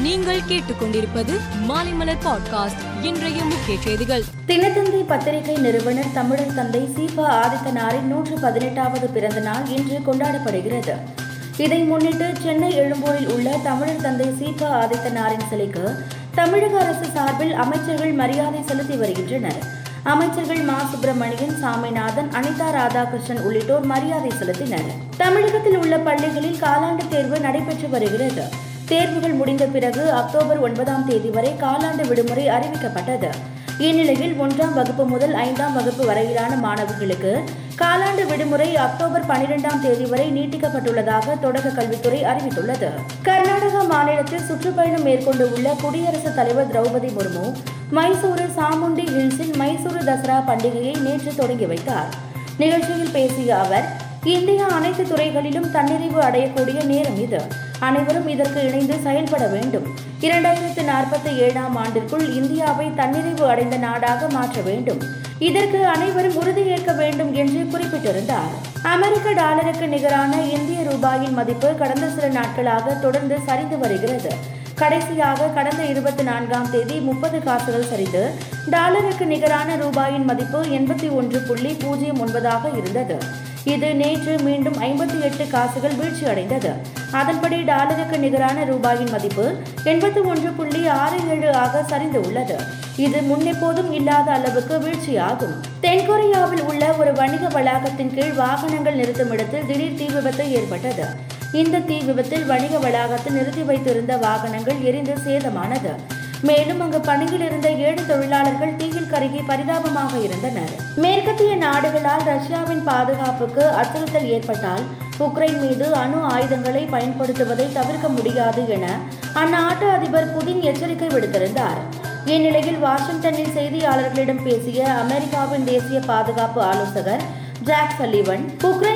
நீங்கள் கேட்டுக்கொண்டிருப்பது மாலைமலர் பாட்காஸ்ட். இன்றைய முக்கிய செய்திகள். தினத்தந்தி பத்திரிகை நிறுவனர் தமிழர் தந்தை சீபா ஆதித்தனாரின் நூற்று பதினெட்டாவது பிறந்த நாள் இன்று கொண்டாடப்படுகிறது. இதை முன்னிட்டு சென்னை எழும்பூரில் உள்ள தமிழர் தந்தை சீபா ஆதித்தனாரின் சிலைக்கு தமிழக அரசு சார்பில் அமைச்சர்கள் மரியாதை செலுத்தி வருகின்றனர். அமைச்சர்கள் மா. சுப்பிரமணியன் சாமிநாதன் அனிதா ராதாகிருஷ்ணன் உள்ளிட்டோர் மரியாதை செலுத்தினர். தமிழகத்தில் உள்ள பள்ளிகளில் காலாண்டு தேர்வு நடைபெற்று வருகிறது. தேர்வுகள் முடிந்த பிறகு அக்டோபர் ஒன்பதாம் தேதி வரை காலாண்டு விடுமுறை அறிவிக்கப்பட்டது. இந்நிலையில் ஒன்றாம் வகுப்பு முதல் ஐந்தாம் வகுப்பு வரையிலான மாணவர்களுக்கு காலாண்டு விடுமுறை அக்டோபர் பனிரெண்டாம் தேதி வரை நீட்டிக்கப்பட்டுள்ளதாக தொடக்க கல்வித்துறை அறிவித்துள்ளது. கர்நாடக மாநிலத்தில் சுற்றுப்பயணம் மேற்கொண்டுள்ள குடியரசுத் தலைவர் திரௌபதி முர்மு மைசூரு சாமுண்டி ஹில்ஸில் மைசூரு தசரா பண்டிகையை நேற்று தொடங்கி வைத்தார். நிகழ்ச்சியில் பேசிய அவர் இந்தியா அனைத்து துறைகளிலும் தன்னிறைவு அடையக்கூடிய நேரம் இது. அனைவரும் இதற்கு இணைந்து செயல்பட வேண்டும். இரண்டாயிரத்து நாற்பத்தி ஏழாம் ஆண்டிற்குள் இந்தியாவை தன்னிறைவு அடைந்த நாடாக மாற்ற வேண்டும். இதற்கு அனைவரும் உறுதியேற்க வேண்டும் என்று குறிப்பிட்டிருந்தார். அமெரிக்க டாலருக்கு நிகரான இந்திய ரூபாயின் மதிப்பு கடந்த சில நாட்களாக தொடர்ந்து சரிந்து வருகிறது. கடைசியாக கடந்த இருபத்தி நான்காம் தேதி முப்பது காசுகள் சரிந்து டாலருக்கு நிகரான ரூபாயின் மதிப்பு எண்பத்தி ஒன்று புள்ளி பூஜ்ஜியம் ஒன்பதாக இருந்தது. இது நேற்று மீண்டும் ஐம்பத்தி எட்டு காசுகள் வீழ்ச்சி அடைந்தது அதன்படி டாலருக்கு நிகரான ரூபாயின் மதிப்பு எண்பத்தி ஒன்று புள்ளி ஆறு ஏழு ஆக சரிந்து உள்ளது இது முன்னெப்போதும் இல்லாத அளவுக்கு வீழ்ச்சியாகும். தென்கொரியாவில் உள்ள ஒரு வணிக வளாகத்தின் கீழ் வாகனங்கள் நிறுத்தும் இடத்தில் திடீர் தீ விபத்து ஏற்பட்டது. இந்த தீ விபத்தில் வணிக வளாகத்தில் நிறுத்தி வைத்திருந்த வாகனங்கள் எரிந்து சேதமானது. மேலும் அங்கு பணியில் இருந்த ஏழு தொழிலாளர்கள் தீயில் கருகி பரிதாபமாக இருந்தனர். மேற்கத்திய நாடுகளால் ரஷ்யாவின் பாதுகாப்புக்கு அச்சுறுத்தல் ஏற்பட்டால் உக்ரைன் மீது அணு ஆயுதங்களை பயன்படுத்துவதை தவிர்க்க முடியாது என அந்நாட்டு அதிபர் புதின் எச்சரிக்கை விடுத்திருந்தார். இந்நிலையில் வாஷிங்டனில் செய்தியாளர்களிடம் பேசிய அமெரிக்காவின் தேசிய பாதுகாப்பு ஆலோசகர் ஜாக் சல்லிவன் உக்ரைன்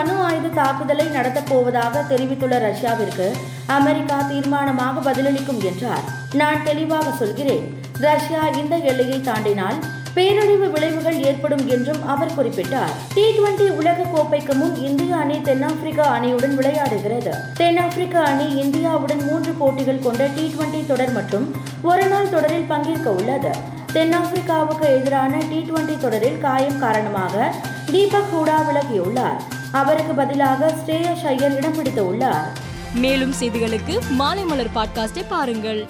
அணு ஆயுத தாக்குதலை நடத்தப் போவதாக தெரிவித்துள்ள ரஷ்யாவிற்கு அமெரிக்கா தீர்மானமாக பதிலளிக்கும் என்றார். நான் தெளிவாக சொல்கிறேன் ரஷ்யா இந்த எல்லையை தாண்டினால் பேரழிவு விளைவுகள் ஏற்படும் என்றும் அவர் குறிப்பிட்டார். டி டுவெண்டி உலக கோப்பைக்கு முன் இந்திய அணி தென்னாப்பிரிக்கா அணியுடன் விளையாடுகிறது. தென்னாப்பிரிக்க அணி இந்தியாவுடன் மூன்று போட்டிகள் கொண்ட டி டுவெண்டி தொடர் மற்றும் ஒருநாள் தொடரில் பங்கேற்க உள்ளது. தென்னாப்பிரிக்காவுக்கு எதிரான டி டுவெண்டி தொடரில் காயம் காரணமாக தீபக் ஹூடா விலகியுள்ளார். அவருக்கு பதிலாக ஸ்ரேயஸ் ஐயர் இடம் பிடித்துள்ளார். மேலும் செய்திகளுக்கு மாலை மலர் பாட்காஸ்டை பாருங்கள்.